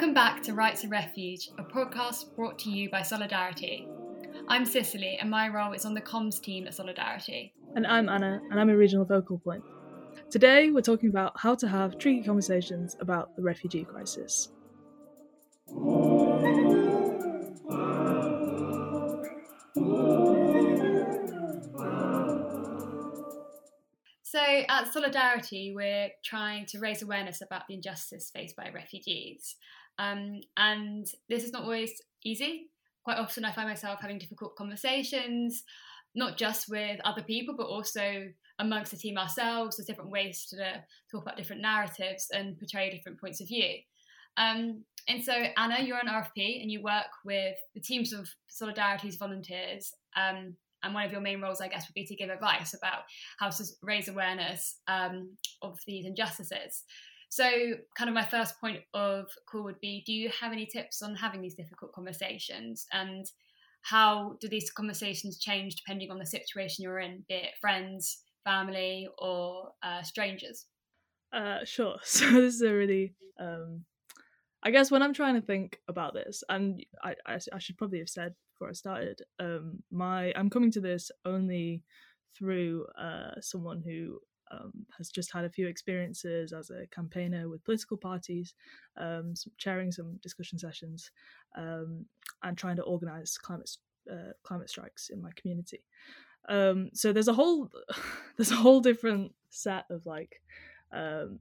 Welcome back to Rights of Refuge, a podcast brought to you by Solidarity. I'm Cicely, and my role is on the comms team at Solidarity. And I'm Anna, and I'm a regional focal point. Today, we're talking about how to have tricky conversations about the refugee crisis. So, at Solidarity, we're trying to raise awareness about the injustice faced by refugees. Um, and this is not always easy. Quite often, I find myself having difficult conversations, not just with other people, but also amongst the team ourselves. There's different ways to talk about different narratives and portray different points of view. Um, and so, Anna, you're an RFP and you work with the teams of Solidarity's volunteers. Um, and one of your main roles, I guess, would be to give advice about how to raise awareness um, of these injustices. So, kind of my first point of call would be do you have any tips on having these difficult conversations? And how do these conversations change depending on the situation you're in, be it friends, family, or uh, strangers? Uh, sure. So, this is a really um, I guess when I'm trying to think about this, and I, I, I, should probably have said before I started, um, my I'm coming to this only through uh, someone who um, has just had a few experiences as a campaigner with political parties, um, chairing some discussion sessions, um, and trying to organise climate uh, climate strikes in my community. Um, so there's a whole there's a whole different set of like um,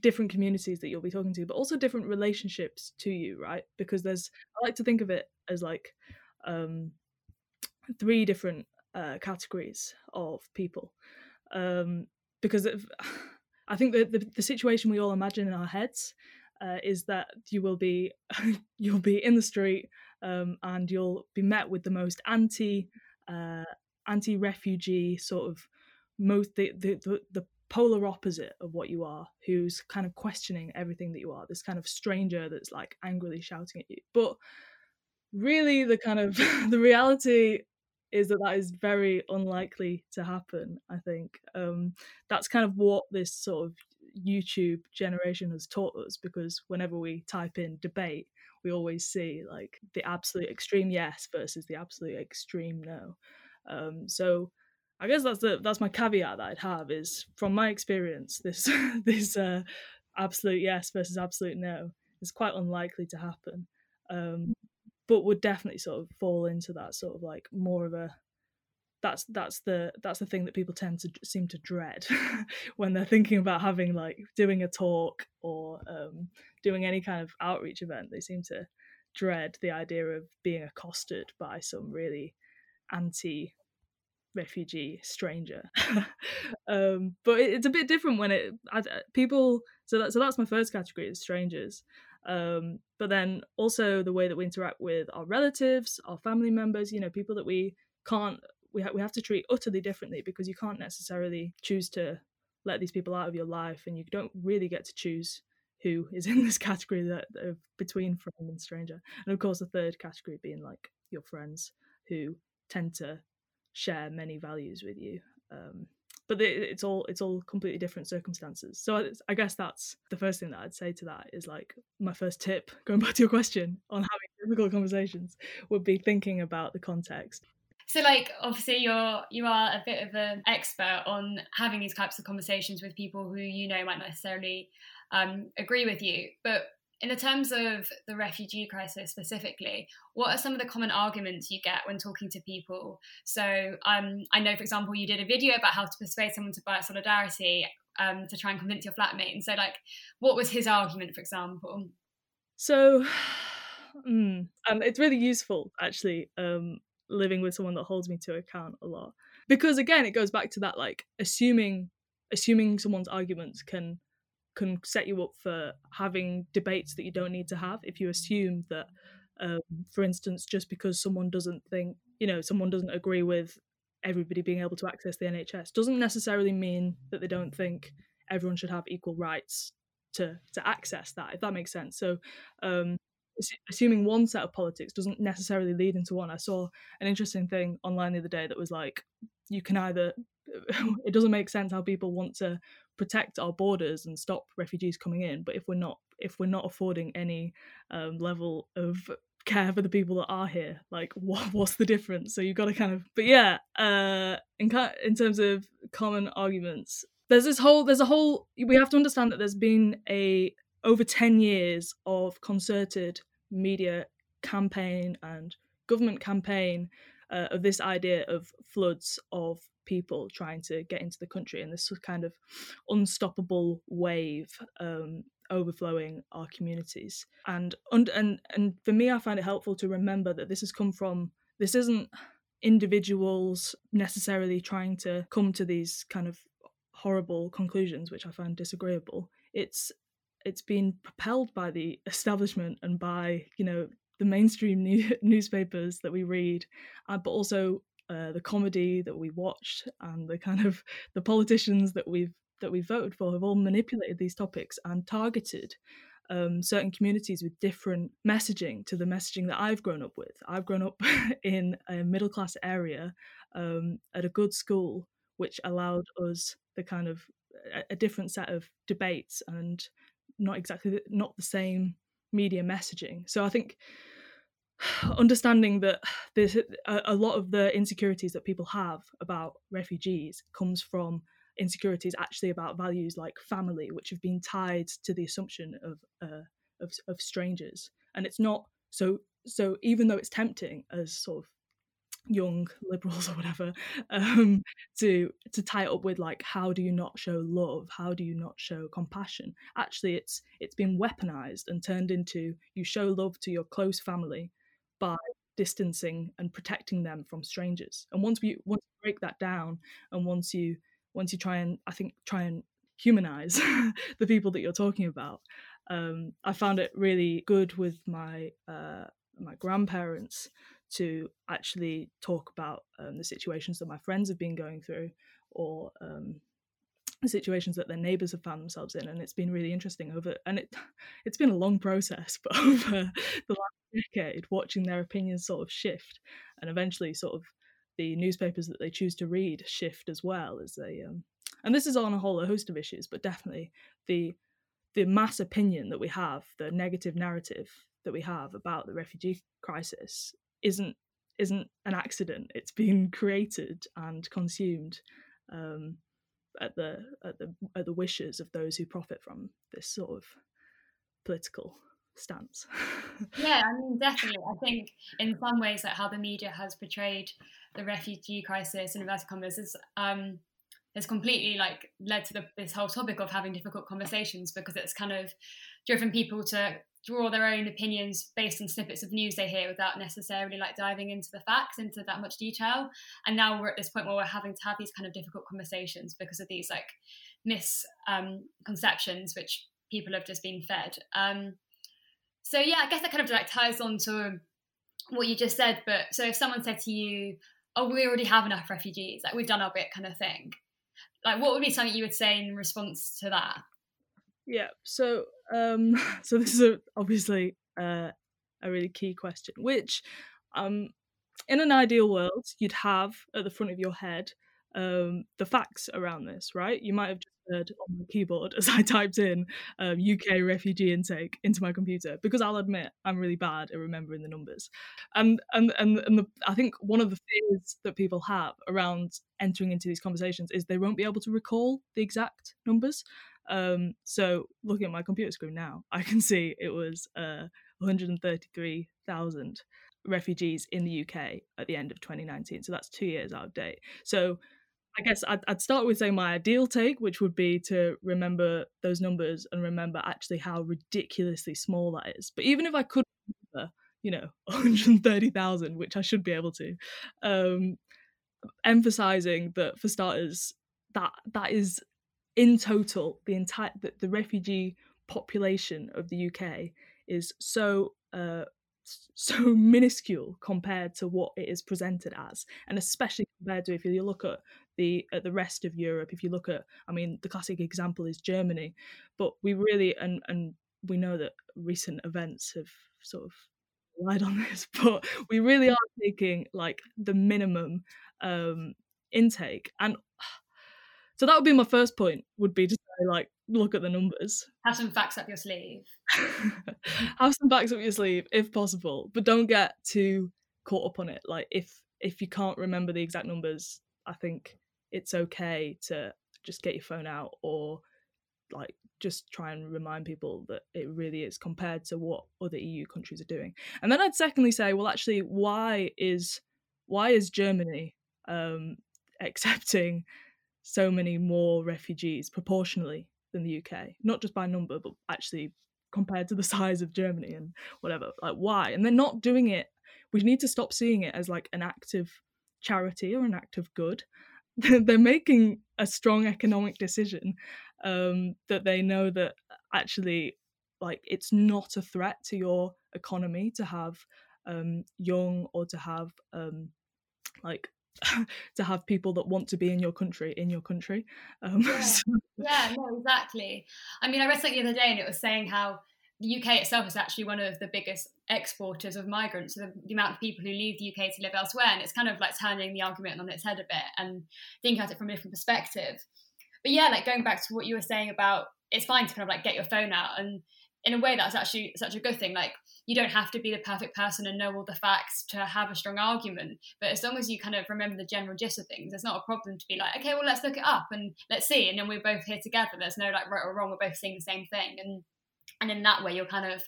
different communities that you'll be talking to, but also different relationships to you, right? Because there's I like to think of it as like um, three different uh, categories of people, um, because I think that the, the situation we all imagine in our heads uh, is that you will be you'll be in the street um, and you'll be met with the most anti uh, anti refugee sort of most the the, the polar opposite of what you are, who's kind of questioning everything that you are, this kind of stranger that's like angrily shouting at you. But really, the kind of the reality is that that is very unlikely to happen. I think um, that's kind of what this sort of YouTube generation has taught us because whenever we type in debate, we always see like the absolute extreme yes versus the absolute extreme no. Um, so I guess that's the that's my caveat that I'd have is from my experience, this this uh, absolute yes versus absolute no is quite unlikely to happen, um, but would definitely sort of fall into that sort of like more of a that's that's the that's the thing that people tend to seem to dread when they're thinking about having like doing a talk or um, doing any kind of outreach event. They seem to dread the idea of being accosted by some really anti refugee stranger um but it, it's a bit different when it I, people so that so that's my first category is strangers um but then also the way that we interact with our relatives our family members you know people that we can't we, ha- we have to treat utterly differently because you can't necessarily choose to let these people out of your life and you don't really get to choose who is in this category that of between friend and stranger and of course the third category being like your friends who tend to share many values with you. Um, but it's all it's all completely different circumstances. So I, guess that's the first thing that I'd say to that is like my first tip, going back to your question on having difficult conversations, would be thinking about the context. So, like, obviously, you're you are a bit of an expert on having these types of conversations with people who you know might not necessarily um, agree with you. But in the terms of the refugee crisis specifically, what are some of the common arguments you get when talking to people? So um, I know, for example, you did a video about how to persuade someone to buy solidarity um, to try and convince your flatmate. And so, like, what was his argument, for example? So, mm, um, it's really useful actually um, living with someone that holds me to account a lot because again, it goes back to that like assuming assuming someone's arguments can can set you up for having debates that you don't need to have if you assume that um, for instance just because someone doesn't think you know someone doesn't agree with everybody being able to access the nhs doesn't necessarily mean that they don't think everyone should have equal rights to to access that if that makes sense. So um, assuming one set of politics doesn't necessarily lead into one. I saw an interesting thing online the other day that was like you can either it doesn't make sense how people want to protect our borders and stop refugees coming in but if we're not if we're not affording any um, level of care for the people that are here like what, what's the difference? So you've got to kind of but yeah uh in in terms of common arguments there's this whole there's a whole we have to understand that there's been a over 10 years of concerted media campaign and government campaign uh, of this idea of floods of people trying to get into the country and this kind of unstoppable wave um, overflowing our communities. And, and and for me, I find it helpful to remember that this has come from this isn't individuals necessarily trying to come to these kind of horrible conclusions, which I find disagreeable. It's it's been propelled by the establishment and by you know the mainstream new- newspapers that we read, uh, but also uh, the comedy that we watched and the kind of the politicians that we've that we voted for have all manipulated these topics and targeted um, certain communities with different messaging to the messaging that I've grown up with. I've grown up in a middle class area um, at a good school, which allowed us the kind of a, a different set of debates and not exactly not the same media messaging. So I think understanding that there's a, a lot of the insecurities that people have about refugees comes from insecurities actually about values like family, which have been tied to the assumption of uh, of, of strangers. And it's not so. So even though it's tempting as sort of young liberals or whatever um, to to tie it up with like how do you not show love how do you not show compassion actually it's it's been weaponized and turned into you show love to your close family by distancing and protecting them from strangers and once we once you break that down and once you once you try and I think try and humanize the people that you're talking about. Um, I found it really good with my uh, my grandparents to actually talk about um, the situations that my friends have been going through, or um, the situations that their neighbours have found themselves in, and it's been really interesting over. And it it's been a long process, but over the last decade, watching their opinions sort of shift, and eventually sort of the newspapers that they choose to read shift as well as they um, and this is on a whole host of issues but definitely the the mass opinion that we have the negative narrative that we have about the refugee crisis isn't isn't an accident. It's been created and consumed um, at the at the at the wishes of those who profit from this sort of political stance. yeah, I mean, definitely. I think in some ways, like how the media has portrayed the refugee crisis in inverted commas is um, has completely like led to the, this whole topic of having difficult conversations because it's kind of driven people to draw their own opinions based on snippets of news they hear without necessarily like diving into the facts into that much detail and now we're at this point where we're having to have these kind of difficult conversations because of these like misconceptions um, which people have just been fed um, so yeah, I guess that kind of like ties on to what you just said. But so if someone said to you, "Oh, we already have enough refugees, like we've done our bit," kind of thing, like what would be something you would say in response to that? Yeah. So um, so this is a, obviously uh, a really key question, which um, in an ideal world you'd have at the front of your head um, the facts around this, right? You might have just on my keyboard as I typed in um, UK refugee intake into my computer because I'll admit I'm really bad at remembering the numbers. And and and, and the, I think one of the fears that people have around entering into these conversations is they won't be able to recall the exact numbers. Um, so looking at my computer screen now, I can see it was uh, 133,000 refugees in the UK at the end of 2019. So that's two years out of date. So I guess I'd, I'd, start with saying my ideal take, which would be to remember those numbers and remember actually how ridiculously small that is. But even if I could remember, you know, 130,000, which I should be able to, um, emphasizing that for starters, that that is in total the entire the, the refugee population of the UK is so uh, so minuscule compared to what it is presented as and especially compared to if you look at the at the rest of Europe if you look at I mean the classic example is Germany but we really and and we know that recent events have sort of relied on this but we really are taking like the minimum um intake and so that would be my first point would be to say like look at the numbers. Have some facts up your sleeve. Have some facts up your sleeve if possible, but don't get too caught up on it. Like if if you can't remember the exact numbers, I think it's okay to just get your phone out or like just try and remind people that it really is compared to what other EU countries are doing. And then I'd secondly say, well, actually, why is why is Germany um, accepting so many more refugees proportionally than the UK? Not just by number, but actually compared to the size of Germany and whatever. Like, why? And they're not doing it. We need to stop seeing it as like an act of charity or an act of good. they're making a strong economic decision um, that they know that actually like it's not a threat to your economy to have um, young or to have um, like to have people that want to be in your country in your country um, yeah. so. yeah no exactly i mean i read something the other day and it was saying how the UK itself is actually one of the biggest exporters of migrants. So the, the, amount of people who leave the UK to live elsewhere, and it's kind of like turning the argument on its head a bit and thinking at it from a different perspective. But yeah, like going back to what you were saying about it's fine to kind of like get your phone out, and in a way that's actually such a good thing. Like you don't have to be the perfect person and know all the facts to have a strong argument, but as long as you kind of remember the general gist of things, there's not a problem to be like, okay, well let's look it up and let's see, and then we're both here together. There's no like right or wrong. We're both seeing the same thing, and and in that way you're kind of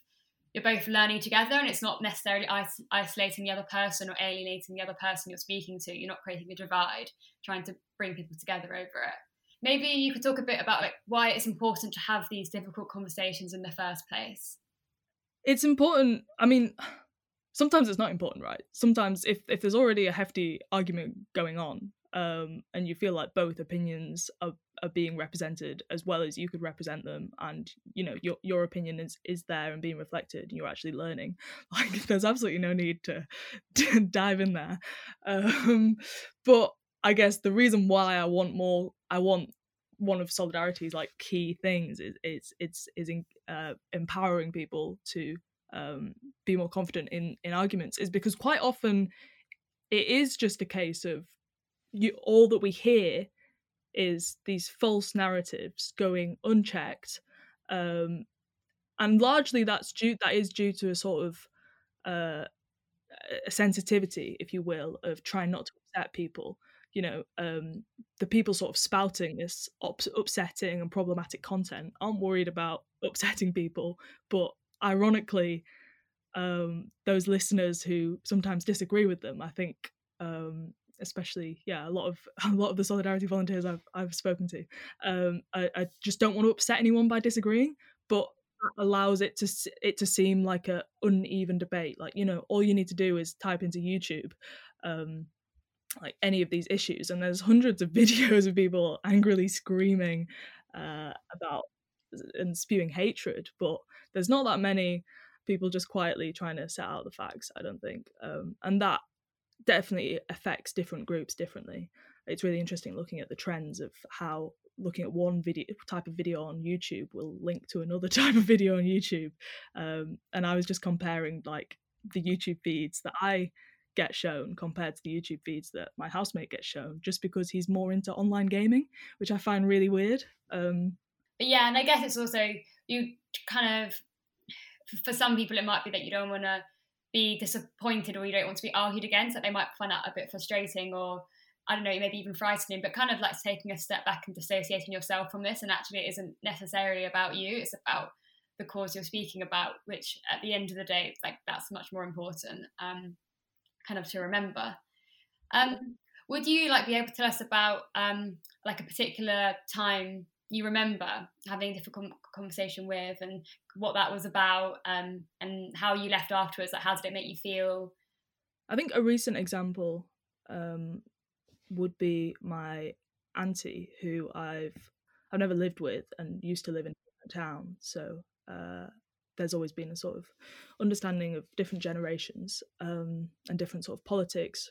you're both learning together and it's not necessarily is- isolating the other person or alienating the other person you're speaking to you're not creating a divide trying to bring people together over it maybe you could talk a bit about like why it's important to have these difficult conversations in the first place. It's important i mean sometimes it's not important right? Sometimes if if there's already a hefty argument going on um, and you feel like both opinions are, are being represented as well as you could represent them and you know your your opinion is is there and being reflected and you're actually learning like there's absolutely no need to, to dive in there. Um, but i guess the reason why i want more i want one of solidarity's like key things is it's it's is in, uh, empowering people to um, be more confident in in arguments is because quite often it is just a case of you all that we hear is these false narratives going unchecked um, and largely that's due that is due to a sort of uh, a sensitivity if you will of trying not to upset people you know um, the people sort of spouting this ups- upsetting and problematic content aren't worried about upsetting people but ironically um, those listeners who sometimes disagree with them i think um, especially yeah a lot of a lot of the solidarity volunteers I've I've spoken to um I, I just don't want to upset anyone by disagreeing but allows it to it to seem like a uneven debate like you know all you need to do is type into YouTube um like any of these issues and there's hundreds of videos of people angrily screaming uh about and spewing hatred but there's not that many people just quietly trying to set out the facts i don't think um and that definitely affects different groups differently. It's really interesting looking at the trends of how looking at one video type of video on YouTube will link to another type of video on YouTube. Um, and I was just comparing like the YouTube feeds that I get shown compared to the YouTube feeds that my housemate gets shown, just because he's more into online gaming, which I find really weird. Um, yeah, and I guess it's also you kind of for some people it might be that you don't want to be disappointed or you don't want to be argued against that they might find that a bit frustrating or I don't know, maybe even frightening, but kind of like taking a step back and dissociating yourself from this. And actually, it isn't necessarily about you, it's about the cause you're speaking about, which at the end of the day, like that's much more important, um, kind of to remember. Um, would you like be able to tell us about um, like a particular time you remember having a difficult conversation with and what that was about um, and how you left afterwards? Like how did it make you feel? I think a recent example um, would be my auntie who i've i've never lived with and used to live in a town. So uh, there's always been a sort of understanding of different generations um, and different sort of politics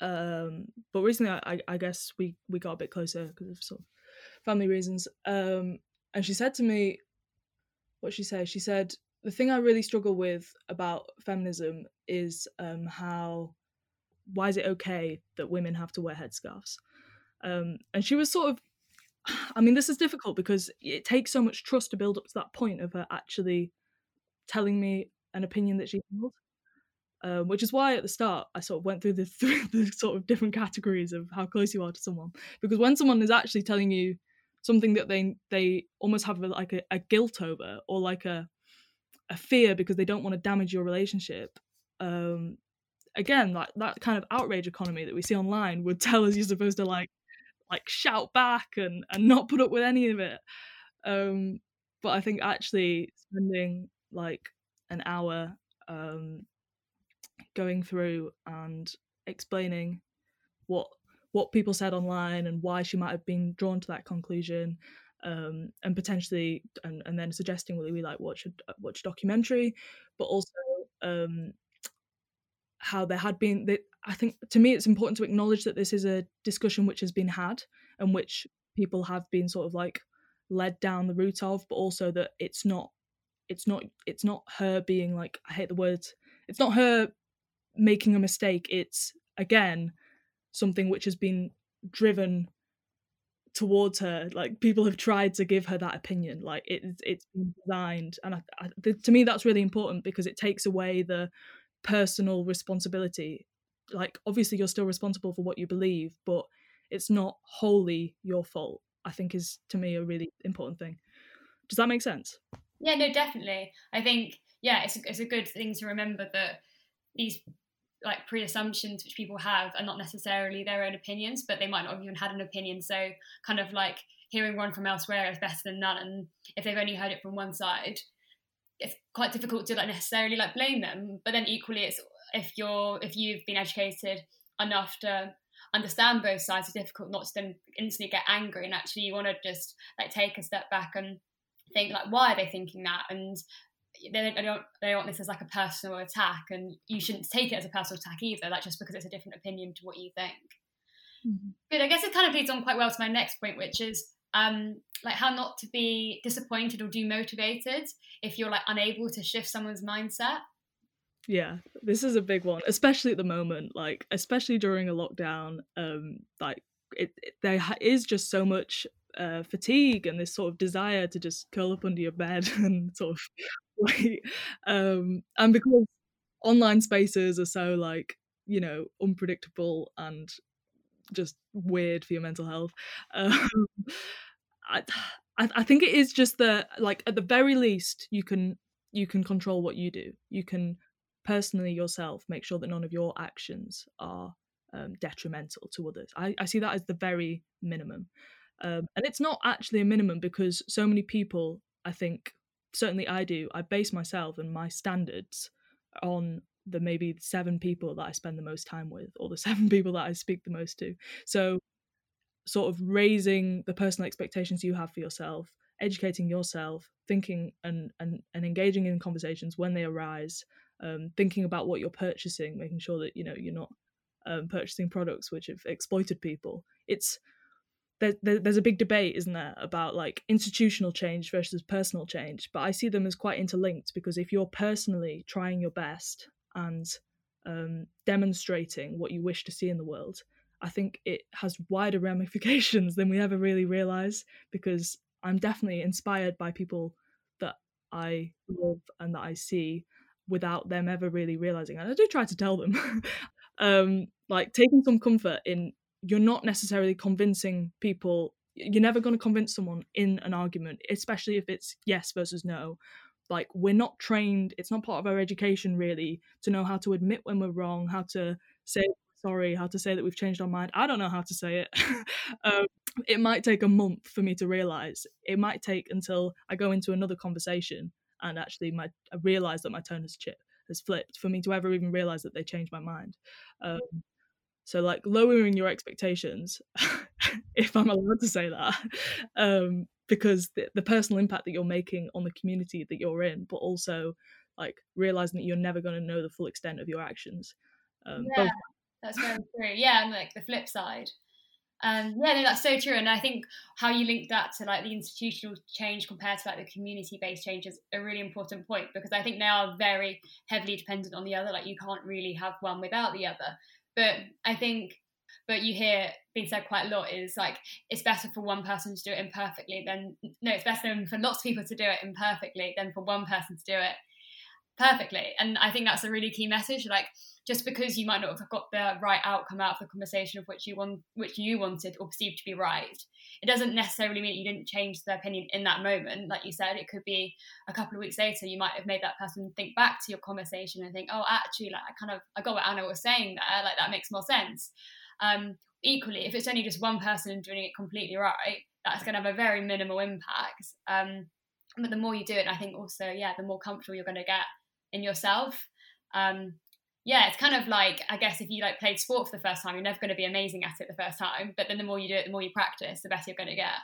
um, but recently I, I, guess we we got a bit closer because of sort of family reasons. Um, and she said to me, what she said, she said, the thing I really struggle with about feminism is um, how, why is it okay that women have to wear headscarves? Um, and she was sort of, I mean, this is difficult because it takes so much trust to build up to that point of her actually telling me an opinion that she held. Um, which is why at the start I sort of went through the, through the sort of different categories of how close you are to someone. Because when someone is actually telling you something that they they almost have like a, a guilt over or like a a fear because they don't want to damage your relationship, um, again, like that kind of outrage economy that we see online would tell us you're supposed to like like shout back and and not put up with any of it. Um, but I think actually spending like an hour um, going through and explaining what what people said online and why she might have been drawn to that conclusion um, and potentially and, and then suggesting will we like watch a watch documentary but also um, how there had been that I think to me it's important to acknowledge that this is a discussion which has been had and which people have been sort of like led down the route of but also that it's not it's not it's not her being like I hate the words it's not her making a mistake it's again something which has been driven towards her like people have tried to give her that opinion like it, it's been designed and I, I, to me that's really important because it takes away the personal responsibility. Like obviously you're still responsible for what you believe but it's not wholly your fault i think is to me a really important thing. Does that make sense? Yeah no definitely. I think yeah it's a, it's a good thing to remember that these like pre-assumptions which people have are not necessarily their own opinions but they might not have even had an opinion. So kind of like hearing one from elsewhere is better than none and if they've only heard it from one side it's quite difficult to like necessarily like blame them but then equally it's if you're if you've been educated enough to understand both sides it's difficult not to then instantly get angry and actually you want to just like take a step back and think like why are they thinking that and they don't they want this as like a personal attack and you shouldn't take it as a personal attack either like just because it's a different opinion to what you think mm-hmm. but i guess it kind of leads on quite well to my next point which is um like how not to be disappointed or demotivated if you're like unable to shift someone's mindset. Yeah this is a big one especially at the moment like especially during a lockdown um like it, it there is just so much uh, fatigue and this sort of desire to just curl up under your bed and sort of wait um and because online spaces are so like you know unpredictable and just weird for your mental health. Um, I, I think it is just that like at the very least you can you can control what you do. You can personally yourself make sure that none of your actions are um, detrimental to others. I, I see that as the very minimum. Um, and it's not actually a minimum because so many people i think certainly i do i base myself and my standards on the maybe seven people that i spend the most time with or the seven people that i speak the most to so sort of raising the personal expectations you have for yourself educating yourself thinking and and, and engaging in conversations when they arise um, thinking about what you're purchasing making sure that you know you're not um, purchasing products which have exploited people it's there, there, there's a big debate, isn't there, about like institutional change versus personal change. But I see them as quite interlinked because if you're personally trying your best and um, demonstrating what you wish to see in the world, I think it has wider ramifications than we ever really realize. Because I'm definitely inspired by people that I love and that I see without them ever really realizing. And I do try to tell them, um, like taking some comfort in you're not necessarily convincing people you're never going to convince someone in an argument especially if it's yes versus no like we're not trained it's not part of our education really to know how to admit when we're wrong how to say sorry how to say that we've changed our mind. I don't know how to say it. Um, it might take a month for me to realize. It might take until i go into another conversation and actually my i realize that my tone has chip has flipped for me to ever even realize that they changed my mind. Um, so like lowering your expectations, if I'm allowed to say that, um, because the, the personal impact that you're making on the community that you're in, but also like realizing that you're never going to know the full extent of your actions. Um, yeah, both- that's very true. Yeah, and like the flip side. Um, yeah, no, that's so true. And I think how you link that to like the institutional change compared to like the community-based change is a really important point because I think they are very heavily dependent on the other. Like you can't really have one without the other. But I think but you hear being said quite a lot is like it's better for one person to do it imperfectly than no it's better for lots of people to do it imperfectly than for one person to do it perfectly. And i think that's a really key message like just because you might not have got the right outcome out of the conversation of which you want which you wanted or perceived to be right it doesn't necessarily mean you didn't change their opinion in that moment. Like you said it could be a couple of weeks later you might have made that person think back to your conversation and think oh actually like i kind of i got what anna was saying there like that makes more sense um, equally if it's only just one person doing it completely right that's going to have a very minimal impact um, but the more you do it i think also yeah the more comfortable you're going to get in yourself um, yeah, it's kind of like I guess if you like played sport for the first time, you're never going to be amazing at it the first time. But then the more you do it, the more you practice, the better you're going to get.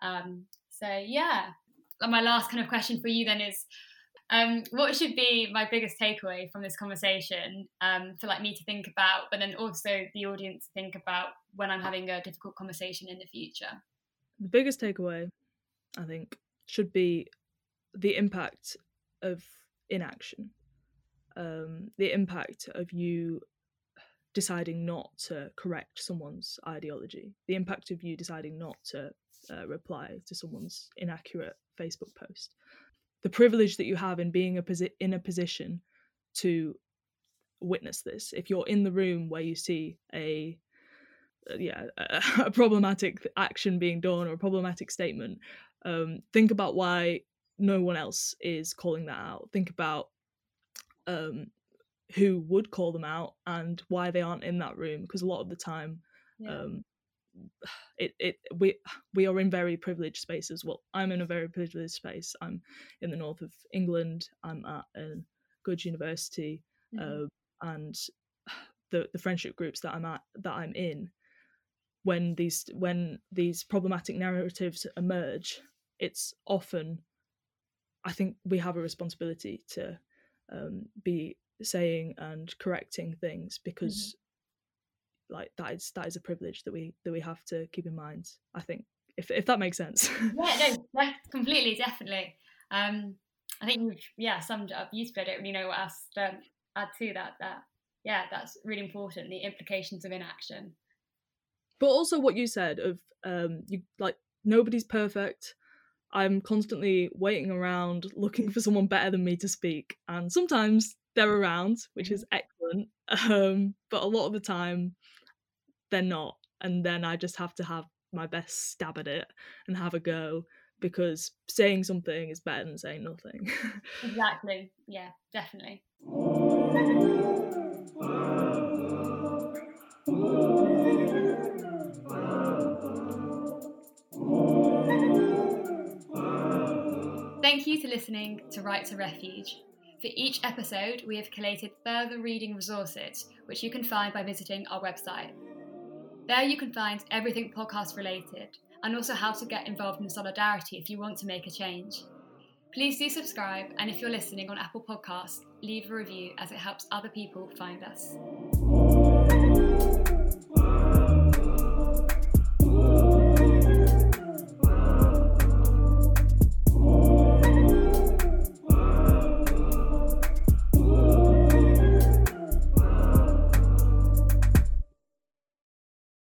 Um, so yeah, and my last kind of question for you then is, um, what should be my biggest takeaway from this conversation um, for like me to think about, but then also the audience to think about when I'm having a difficult conversation in the future? The biggest takeaway, I think, should be the impact of inaction. Um, the impact of you deciding not to correct someone's ideology, the impact of you deciding not to uh, reply to someone's inaccurate Facebook post, the privilege that you have in being a posi- in a position to witness this. If you're in the room where you see a uh, yeah a, a, problematic action being done or a problematic statement, um, think about why no one else is calling that out. Think about um, who would call them out and why they aren't in that room because a lot of the time yeah. um, it, it we we are in very privileged spaces well i'm in a very privileged space i'm in the north of england i'm at a good university mm-hmm. uh, and the the friendship groups that i'm at that i'm in when these when these problematic narratives emerge it's often i think we have a responsibility to um, be saying and correcting things because mm-hmm. Like that is that is a privilege that we that we have to keep in mind i think if if that makes sense. Yeah no yeah, completely definitely. Um i think you've yeah summed it up beautifully. I don't really know what else to add to that that yeah that's really important the implications of inaction. But also what you said of um you like nobody's perfect. I'm constantly waiting around looking for someone better than me to speak. And sometimes they're around, which is excellent. Um, but a lot of the time, they're not. And then I just have to have my best stab at it and have a go because saying something is better than saying nothing. exactly. Yeah, definitely. Thank you to listening to Right to Refuge. For each episode, we have collated further reading resources, which you can find by visiting our website. There you can find everything podcast related, and also how to get involved in solidarity if you want to make a change. Please do subscribe, and if you're listening on Apple Podcasts, leave a review as it helps other people find us.